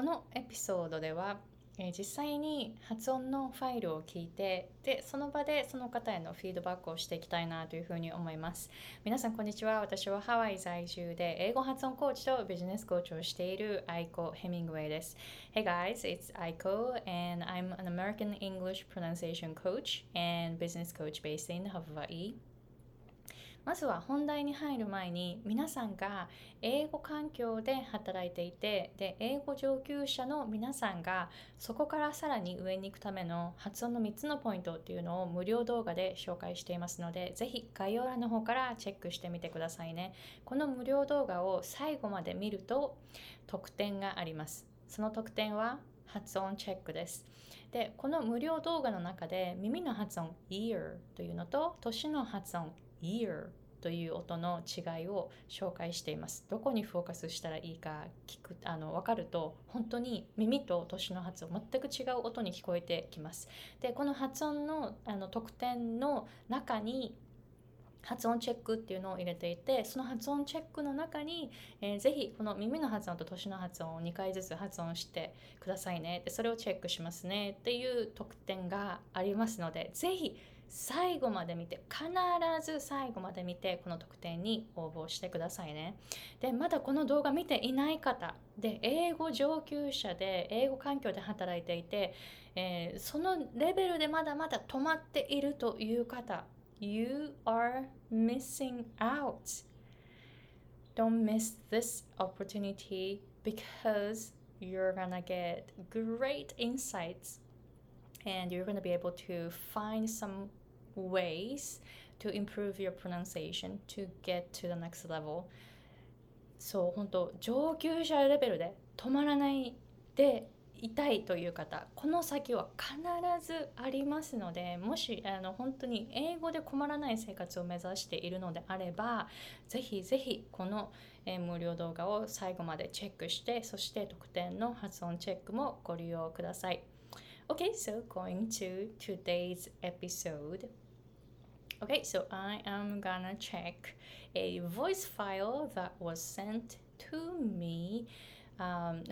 このエピソードでは、えー、実際に発音のファイルを聞いてでその場でその方へのフィードバックをしていきたいなというふうに思います。皆さんこんにちは。私はハワイ在住で英語発音コーチとビジネスコーチをしているアイコ・ヘミングウェイです。Hey guys, it's Aiko and I'm an American English pronunciation coach and business coach based in Hawaii. まずは本題に入る前に皆さんが英語環境で働いていてで英語上級者の皆さんがそこからさらに上に行くための発音の3つのポイントっていうのを無料動画で紹介していますのでぜひ概要欄の方からチェックしてみてくださいね。この無料動画を最後まで見ると特典があります。その特典は発音チェックです。でこの無料動画の中で耳の発音 ear というのと年の発音 ear という音の違いを紹介しています。どこにフォーカスしたらいいか聞くあの分かると本当に耳と年の発音全く違う音に聞こえてきます。でこの発音のあの特典の中に発音チェックっていうのを入れていてその発音チェックの中に、えー、ぜひこの耳の発音と年の発音を2回ずつ発音してくださいねでそれをチェックしますねっていう特典がありますのでぜひ最後まで見て必ず最後まで見てこの特典に応募してくださいね。でまだこの動画見ていない方で英語上級者で英語環境で働いていて、えー、そのレベルでまだまだ止まっているという方 You are missing out. Don't miss this opportunity because you're gonna get great insights and you're going to be able to find some ways to improve your pronunciation to get to the next level そう本当上級者レベルで止まらないでいたいという方この先は必ずありますのでもしあの本当に英語で困らない生活を目指しているのであればぜひぜひこの、え無料動画を最後までチェックしてそして特典の発音チェックもご利用ください。Okay, so going to today's episode. Okay, so I am gonna check a voice file that was sent to me um,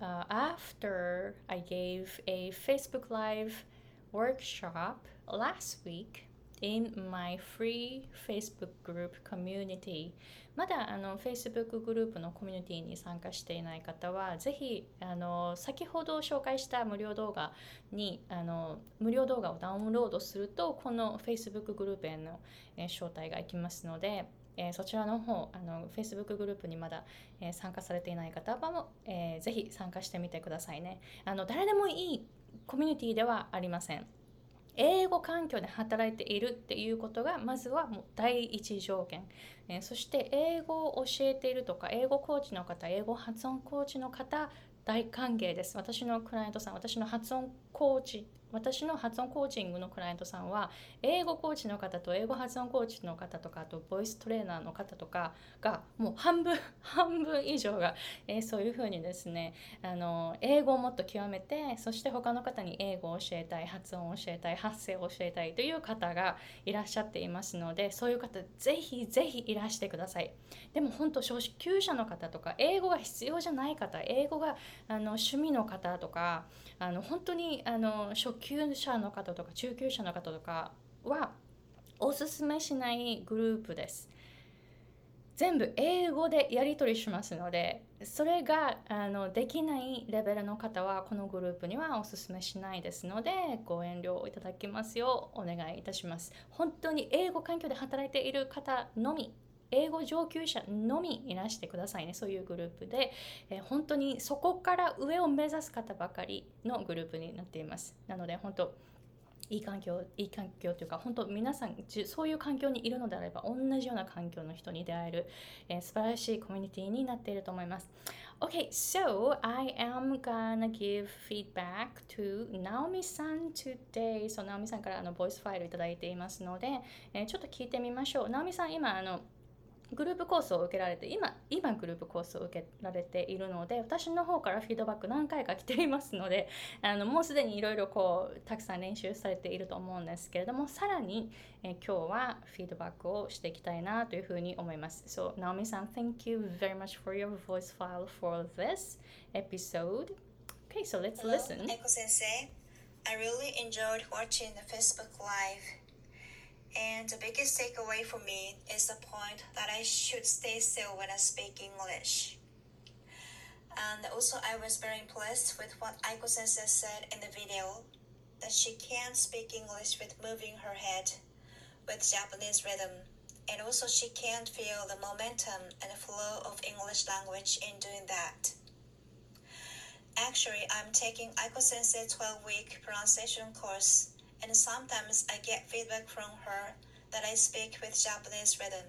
uh, after I gave a Facebook Live workshop last week in my free Facebook group community. まだあの Facebook グループのコミュニティに参加していない方はぜひあの先ほど紹介した無料動画にあの無料動画をダウンロードするとこの Facebook グループへの、え招待がいきますのでえー、そちらの方あの Facebook グループにまだ、えー、参加されていない方はも、えー、ぜひ参加してみてくださいね。あの誰でもいいコミュニティではありません。英語環境で働いているっていうことがまずはもう第一条件、えー、そして英語を教えているとか英語コーチの方英語発音コーチの方大歓迎です。私のクライアントさん私の発音コーチ私の発音コーチングのクライアントさんは英語コーチの方と英語発音コーチの方とかあとボイストレーナーの方とかがもう半分 半分以上が、えー、そういうふうにですねあの英語をもっと極めてそして他の方に英語を教えたい発音を教えたい発声を教えたいという方がいらっしゃっていますのでそういう方ぜひぜひいらしてください。でも本当初級者の方とか英語が必要じゃない方英語があの趣味の方とかあの本当にあの初級者の方とか中級者の方とかはおすすめしないグループです。全部英語でやり取りしますのでそれがあのできないレベルの方はこのグループにはおすすめしないですのでご遠慮いただきますようお願いいたします本当に英語環境で働いている方のみ英語上級者のみいらしてくださいねそういうグループで、えー、本当にそこから上を目指す方ばかりのグループになっていますなので本当いい環境いい環境というか本当皆さんそういう環境にいるのであれば同じような環境の人に出会える、えー、素晴らしいコミュニティになっていると思います Okay, so I am gonna give feedback to Naomi さん today. So, Naomi さんからあのボイスファイルいただいていますので、えー、ちょっと聞いてみましょう。Naomi さん、今、あの、グループコースを受けられて今今グループコースを受けられているので私の方からフィードバック何回か来ていますので あのもうすでにいろいろこうたくさん練習されていると思うんですけれどもさらに、え今日はフィードバックをしていきたいなというふうに思います So Naomi さん thank you very much for your voice file for this episode Okay, so let's Hello, listen. Eiko Sensei. I really enjoyed watching the Facebook Live. And the biggest takeaway for me is the point that I should stay still when I speak English. And also, I was very impressed with what Aiko Sensei said in the video that she can't speak English with moving her head with Japanese rhythm. And also, she can't feel the momentum and flow of English language in doing that. Actually, I'm taking Aiko Sensei 12 week pronunciation course, and sometimes I get feedback from her that I speak with Japanese rhythm.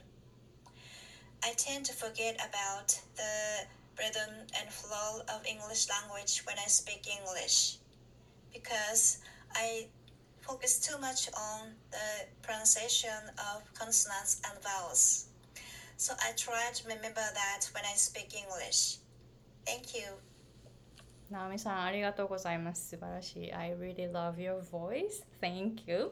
I tend to forget about the rhythm and flow of English language when I speak English because I focus too much on the pronunciation of consonants and vowels. So I try to remember that when I speak English. Thank you. ナオミさんありがとうございます。素晴らしい。I really love your voice. Thank you.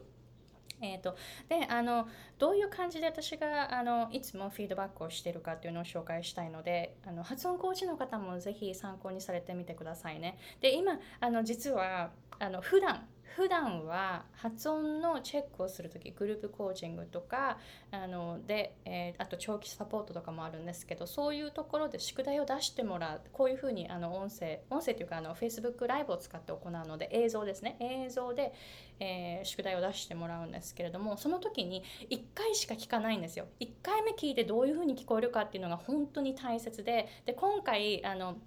えー、とであのどういう感じで私があのいつもフィードバックをしているかっていうのを紹介したいのであの発音コーチの方もぜひ参考にされてみてくださいね。で今あの実はあの普段普段は発音のチェックをするときグループコーチングとかあので、えーあと長期サポートとかもあるんですけどそういうところで宿題を出してもらうこういうふうにあの音声音声というかあの Facebook ライブを使って行うので映像ですね。映像で、えー宿題を出してもらうんですけれどもその時に1回しか聞かないんですよ。1回目聞いてどういうふうに聞こえるかっていうのが本当に大切でで今回あの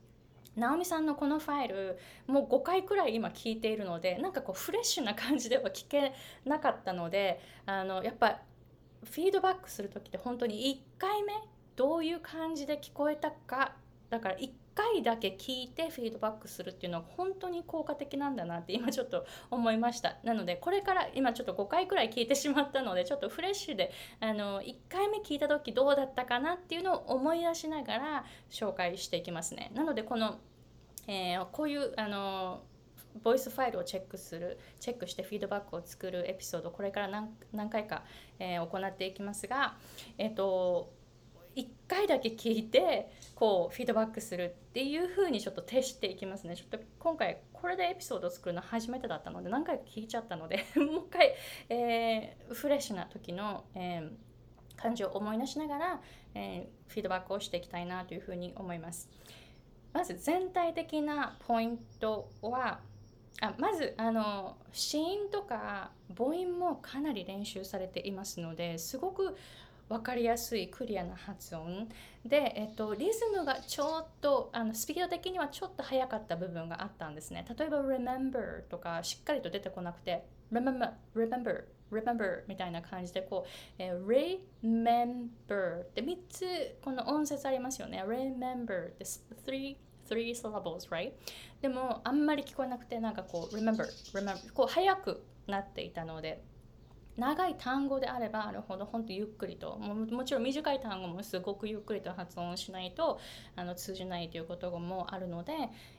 直美さんのこのファイルもう5回くらい今聞いているのでなんかこうフレッシュな感じでは聞けなかったのであのやっぱフィードバックする時って本当に1回目どういう感じで聞こえたかだから1回だけ聞いてフィードバックするっていうのは本当に効果的なんだなって今ちょっと思いました。なのでこれから今ちょっと5回くらい聞いてしまったのでちょっとフレッシュであの1回目聞いた時どうだったかなっていうのを思い出しながら紹介していきますね。なのでこの、えーこういうあのボイスファイルをチェックするチェックしてフィードバックを作るエピソードこれから何回か、えー行っていきますがえっ、と1回だけ聞いてこうフィードバックするっていう風にちょっと徹していきますね。ちょっと今回これでエピソードを作るの初めてだったので何回か聞いちゃったので もう一回、えーフレッシュな時の、えー感じを思い出しながら、えーフィードバックをしていきたいなというふうに思います。まず全体的なポイントはあまずあの子音とか母音もかなり練習されていますのですごく分かりやすいクリアな発音。で、えっと、リズムがちょっとあのスピード的にはちょっと速かった部分があったんですね。例えば remember とかしっかりと出てこなくて remember remember remember みたいな感じでこう、えー remember って3つこの音節ありますよね。remember って three three syllables right? でもあんまり聞こえなくてなんかこう remember remember こう早くなっていたので長い単語であればあるほど本当ゆっくりとももちろん短い単語もすごくゆっくりと発音しないとあの通じないということもあるので、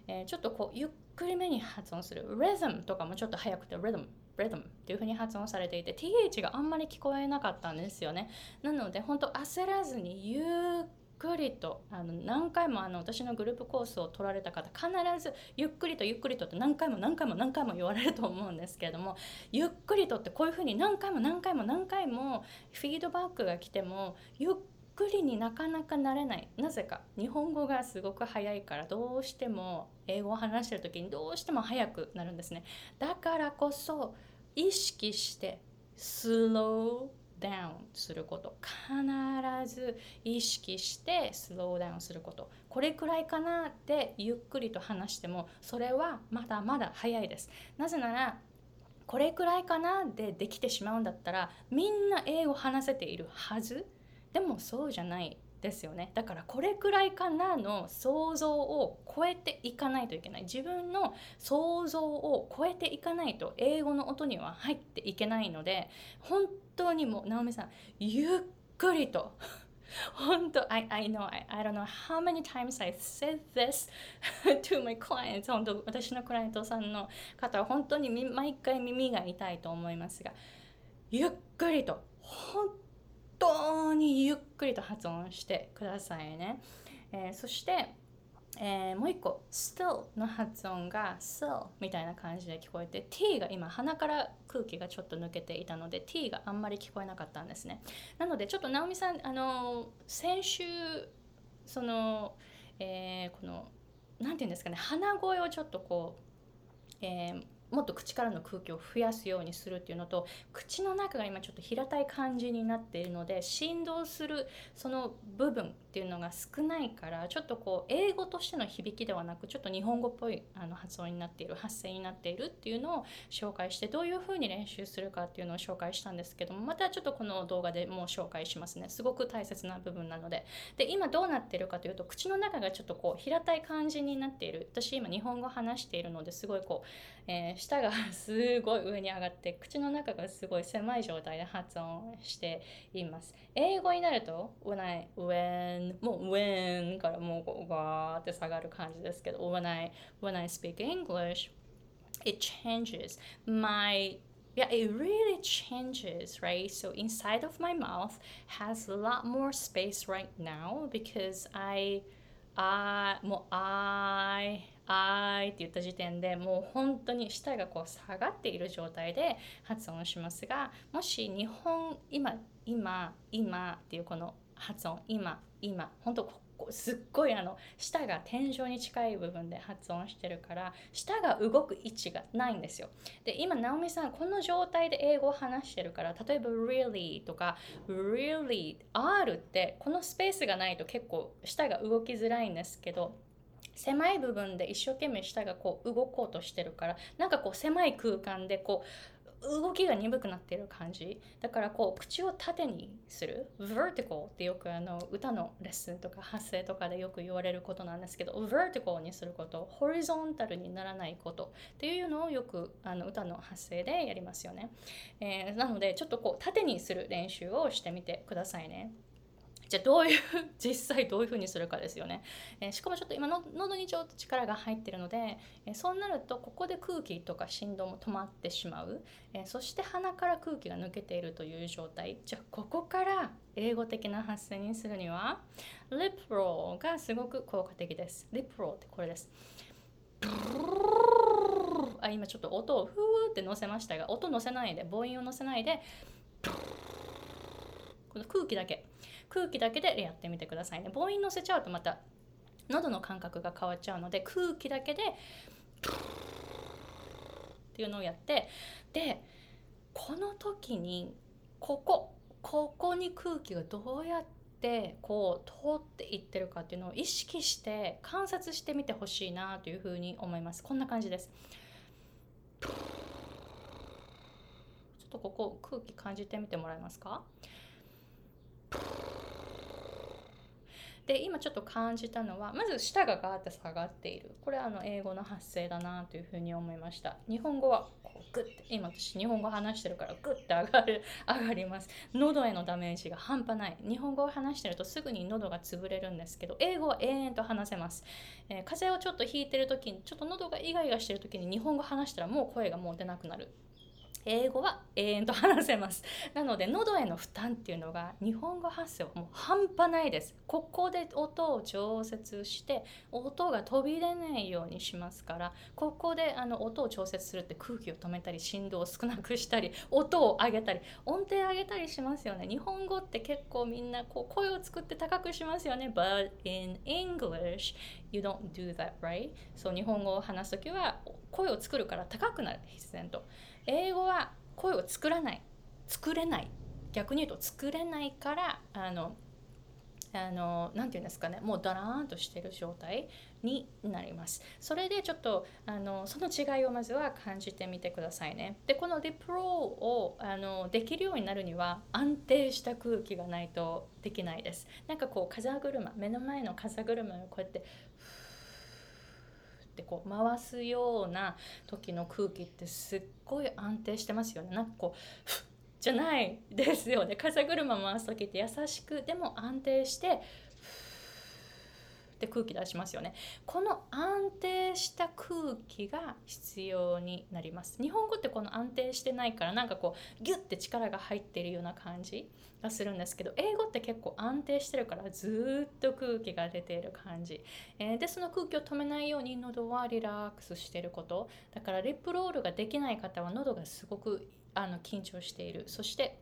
えーちょっとこうゆっくりめに発音する。リズムとかもちょっと早くてリズムリズムっていうふうに発音されていて th があんまり聞こえなかったんですよね。なので本当焦らずにゆっくりとあの何回もあの私のグループコースを取られた方必ずゆっくりとゆっくりとって何回も何回も何回も言われると思うんですけれどもゆっくりとってこういうふうに何回も何回も何回もフィードバックが来てもゆっくりになかなかなれない。なぜか日本語がすごく早いからどうしても英語を話してる時にどうしても早くなるんですね。だからこそ意識してスローダウンすること。必ず意識してスローダウンすること。これくらいかなってゆっくりと話してもそれはまだまだ早いです。なぜならこれくらいかなでできてしまうんだったらみんな英語話せているはず。でもそうじゃない。ですよね。だからこれくらいかなの想像を超えていかないといけない。自分の想像を超えていかないと英語の音には入っていけないので本当にもう直美さんゆっくりと。本当 I, I know I, I don't know how many times I said this to my clients. 本当私のクライアントさんの方は本当に毎回耳が痛いと思いますがゆっくりと。本当にゆっくりと発音してくださいね、えーそしてえー、もう一個 still の発音が still みたいな感じで聞こえて t が今鼻から空気がちょっと抜けていたので t があんまり聞こえなかったんですね。なのでちょっと直美さんあの先週その、え、この何て言うんですかね鼻声をちょっとこう、えーもっと口からの空気を増やすようにするっていうのと口の中が今ちょっと平たい感じになっているので振動するその部分っていうのが少ないからちょっとこう英語としての響きではなくちょっと日本語っぽいあの発音になっている発声になっているっていうのを紹介してどういうふうに練習するかっていうのを紹介したんですけどもまたちょっとこの動画でもう紹介しますね。すごく大切な部分なので。で今どうなってるかというと口の中がちょっとこう平たい感じになっている。私今日本語話しているのですごいこう、えー舌がすごい上に上がって口の中がすごい狭い状態で発音しています。英語になると when I when もう when からもうわーって下がる感じですけど when I when I speak English it changes my yeah it really changes right so inside of my mouth has a lot more space right now because i i もう i あいって言った時点でもう本当に舌がこう下がっている状態で発音しますがもし日本今今今っていうこの発音。今今。本当すっごいあの舌が天井に近い部分で発音してるから舌が動く位置がないんですよ。で今直美さんこの状態で英語を話してるから例えば really とか really R ってこのスペースがないと結構舌が動きづらいんですけど狭い部分で一生懸命舌がこう動こうとしてるからなんかこう狭い空間でこう動きが鈍くなってる感じ。だからこう口を縦にする。vertical ってよくあの歌のレッスンとか発声とかでよく言われることなんですけど vertical にすること。horizontal にならないこと。っていうのをよくあの歌の発声でやりますよね、えー、なのでちょっとこう縦にする練習をしてみてくださいね。じゃあどういう 実際どういう風にするかですよね、えー、しかもちょっと今の喉にちょっと力が入ってるので、えー、そうなるとここで空気とか振動も止まってしまう、えー、そして鼻から空気が抜けているという状態。じゃあここから英語的な発声にするにはリップローがすごく効果的です。リップローってこれです。あ今ちょっと音をふーって乗せましたが音乗せないで母音を乗せないでこの空気だけ。空気だけでやってみてくださいね。母音乗せちゃうとまた喉の感覚が変わっちゃうので空気だけでっていうのをやってでこの時にここここに空気がどうやってこう通っていってるかっていうのを意識して観察してみてほしいなというふうに思います。こんな感じです。ちょっとここ空気感じてみてもらえますか？で今ちょっと感じたのはまず舌がガーって下がっている。これはあの英語の発声だなというふうに思いました。日本語はこうグッて今私日本語話してるからグッて上がる 上がります。喉へのダメージが半端ない。日本語を話してるとすぐに喉が潰れるんですけど英語は永遠と話せます、えー、風邪をちょっとひいてる時にちょっと喉がイガイガしてる時に日本語話したらもう声がもう出なくなる。英語は永遠と話せます。なので喉への負担っていうのが日本語発声はもう半端ないです。ここで音を調節して音が飛び出ないようにしますからここであの音を調節するって空気を止めたり振動を少なくしたり音を上げたり音程上げたりしますよね。日本語って結構みんなこう声を作って高くしますよね。But in English you don't do that right? そう日本語を話す時は声を作るから高くなる必然と英語は声を作らない作れない逆に言うと作れないからあのあのなて言うんですかねもうダラーンとしてる状態になりますそれでちょっとあのその違いをまずは感じてみてくださいねでこのリプロをあのできるようになるには安定した空気がないとできないですなんかこう風車目の前の風車をこうやってってこう回すような時の空気ってすっごい安定してますよね。なんかこうじゃないですよね。風車回す時って優しくでも安定してって空気出しますよね。この安定した空気が必要になります。日本語ってこの安定してないからなんかこうギュッて力が入ってるような感じがするんですけど英語って結構安定してるからずっと空気が出ている感じ、えー、でその空気を止めないように喉はリラックスしてること。だからリップロールができない方は喉がすごくあの緊張している。そして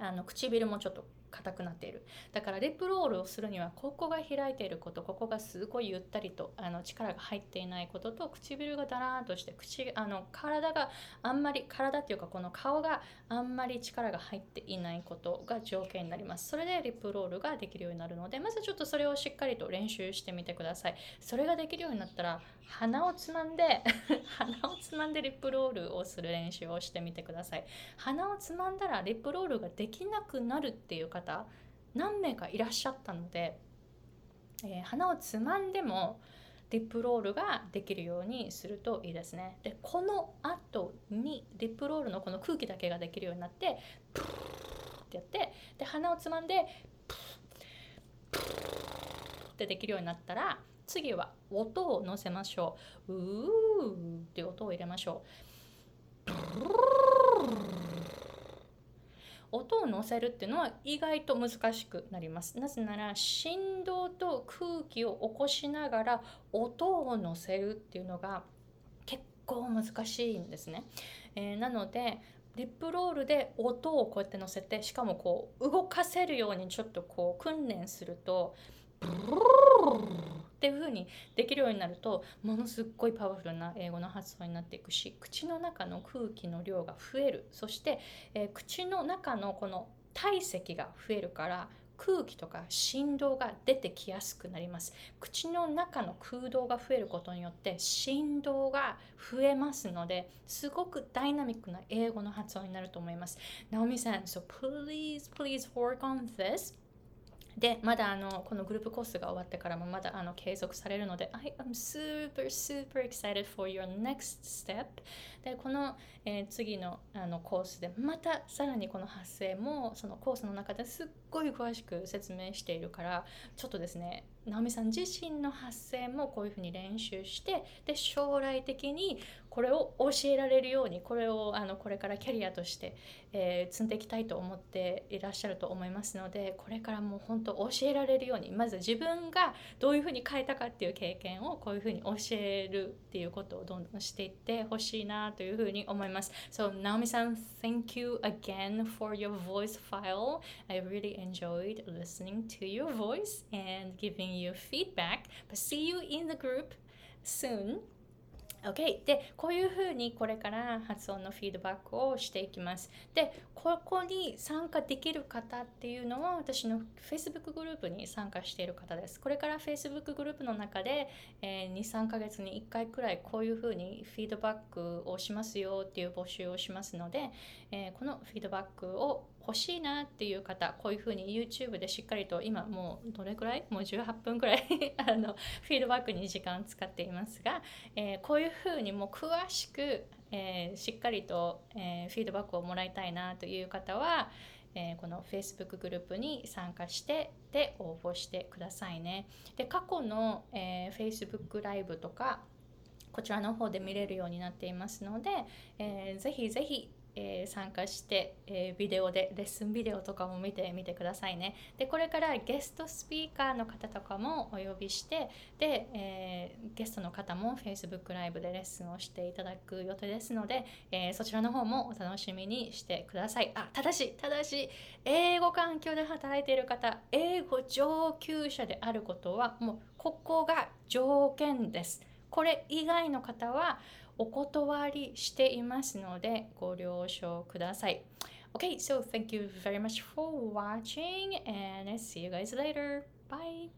あの唇もちょっと硬くなっている。だからリップロールをするにはここが開いていることここがすごいゆったりとあの力が入っていないことと唇がだらーんとして口あの体があんまり体っていうかこの顔があんまり力が入っていないことが条件になります。それでリップロールができるようになるのでまずちょっとそれをしっかりと練習してみてください。それができるようになったら鼻をつまんで 鼻をつまんでリップロールをする練習をしてみてください。鼻をつまんだらリップロールができなくなるっていう方方何名かいらっしゃったので、えー、鼻をつまんでもリップロールができるようにするといいですねでこの後にリップロールのこの空気だけができるようになってプーってやってで鼻をつまんでプープーってできるようになったら次は音を乗せましょう。うーって音を入れましょう。音を乗せるっていうのは意外と難しくなります。なぜなら振動と空気を起こしながら音を乗せるっていうのが結構難しいんですね。えー、なのでリップロールで音をこうやって乗せてしかもこう動かせるようにちょっとこう訓練するとっていう風にできるようになるとものすっごいパワフルな英語の発音になっていくし口の中の空気の量が増えるそして、えー、口の中のこの体積が増えるから空気とか振動が出てきやすくなります口の中の空洞が増えることによって振動が増えますのですごくダイナミックな英語の発音になると思います。ナオミさん、so please, please work on this. で、まだあのこのグループコースが終わってからもまだあの継続されるので、I am super, super excited for your next step. で、この、えー、次のあのコースでまたさらにこの発声もそのコースの中ですっごい詳しく説明しているから、ちょっとですね、直美さん自身の発声もこういうふうに練習してで将来的にこれを教えられるようにこれをあのこれからキャリアとして、えー、積んでいきたいと思っていらっしゃると思いますのでこれからも本当教えられるようにまず自分がどういうふうに変えたかっていう経験をこういうふうに教えるっていうことをどんどんしていってほしいなというふうに思います。So, Naomi さん thank you again for your voice file. I really enjoyed listening to your voice and giving you feedback. But see you in the group soon. OK でこういうふうにこれから発音のフィードバックをしていきます。でここに参加できる方っていうのは私の Facebook グループに参加している方です。これから Facebook グループの中で、えー、23ヶ月に1回くらいこういうふうにフィードバックをしますよっていう募集をしますので、えー、このフィードバックを欲しいなっていう方こういうふうに YouTube でしっかりと今もうどれくらい？もう18分くらい あのフィードバックに時間使っていますが、えー、こういうふうにもう詳しく、えー、しっかりと、えー、フィードバックをもらいたいなという方は、えこの Facebook グループに参加してで応募してくださいね。で過去の、え Facebook ライブとかこちらの方で見れるようになっていますので、えー、ぜひぜひえー、参加して、えー、ビデオでレッスンビデオとかも見てみてくださいね。でこれからゲストスピーカーの方とかもお呼びしてで、えー、ゲストの方も Facebook ライブでレッスンをしていただく予定ですので、えそちらの方もお楽しみにしてください。あただしただし英語環境で働いている方英語上級者であることはもうここが条件です。これ以外の方はお断りしていますのでご了承ください。Okay, so thank you very much for watching and see you guys later. Bye.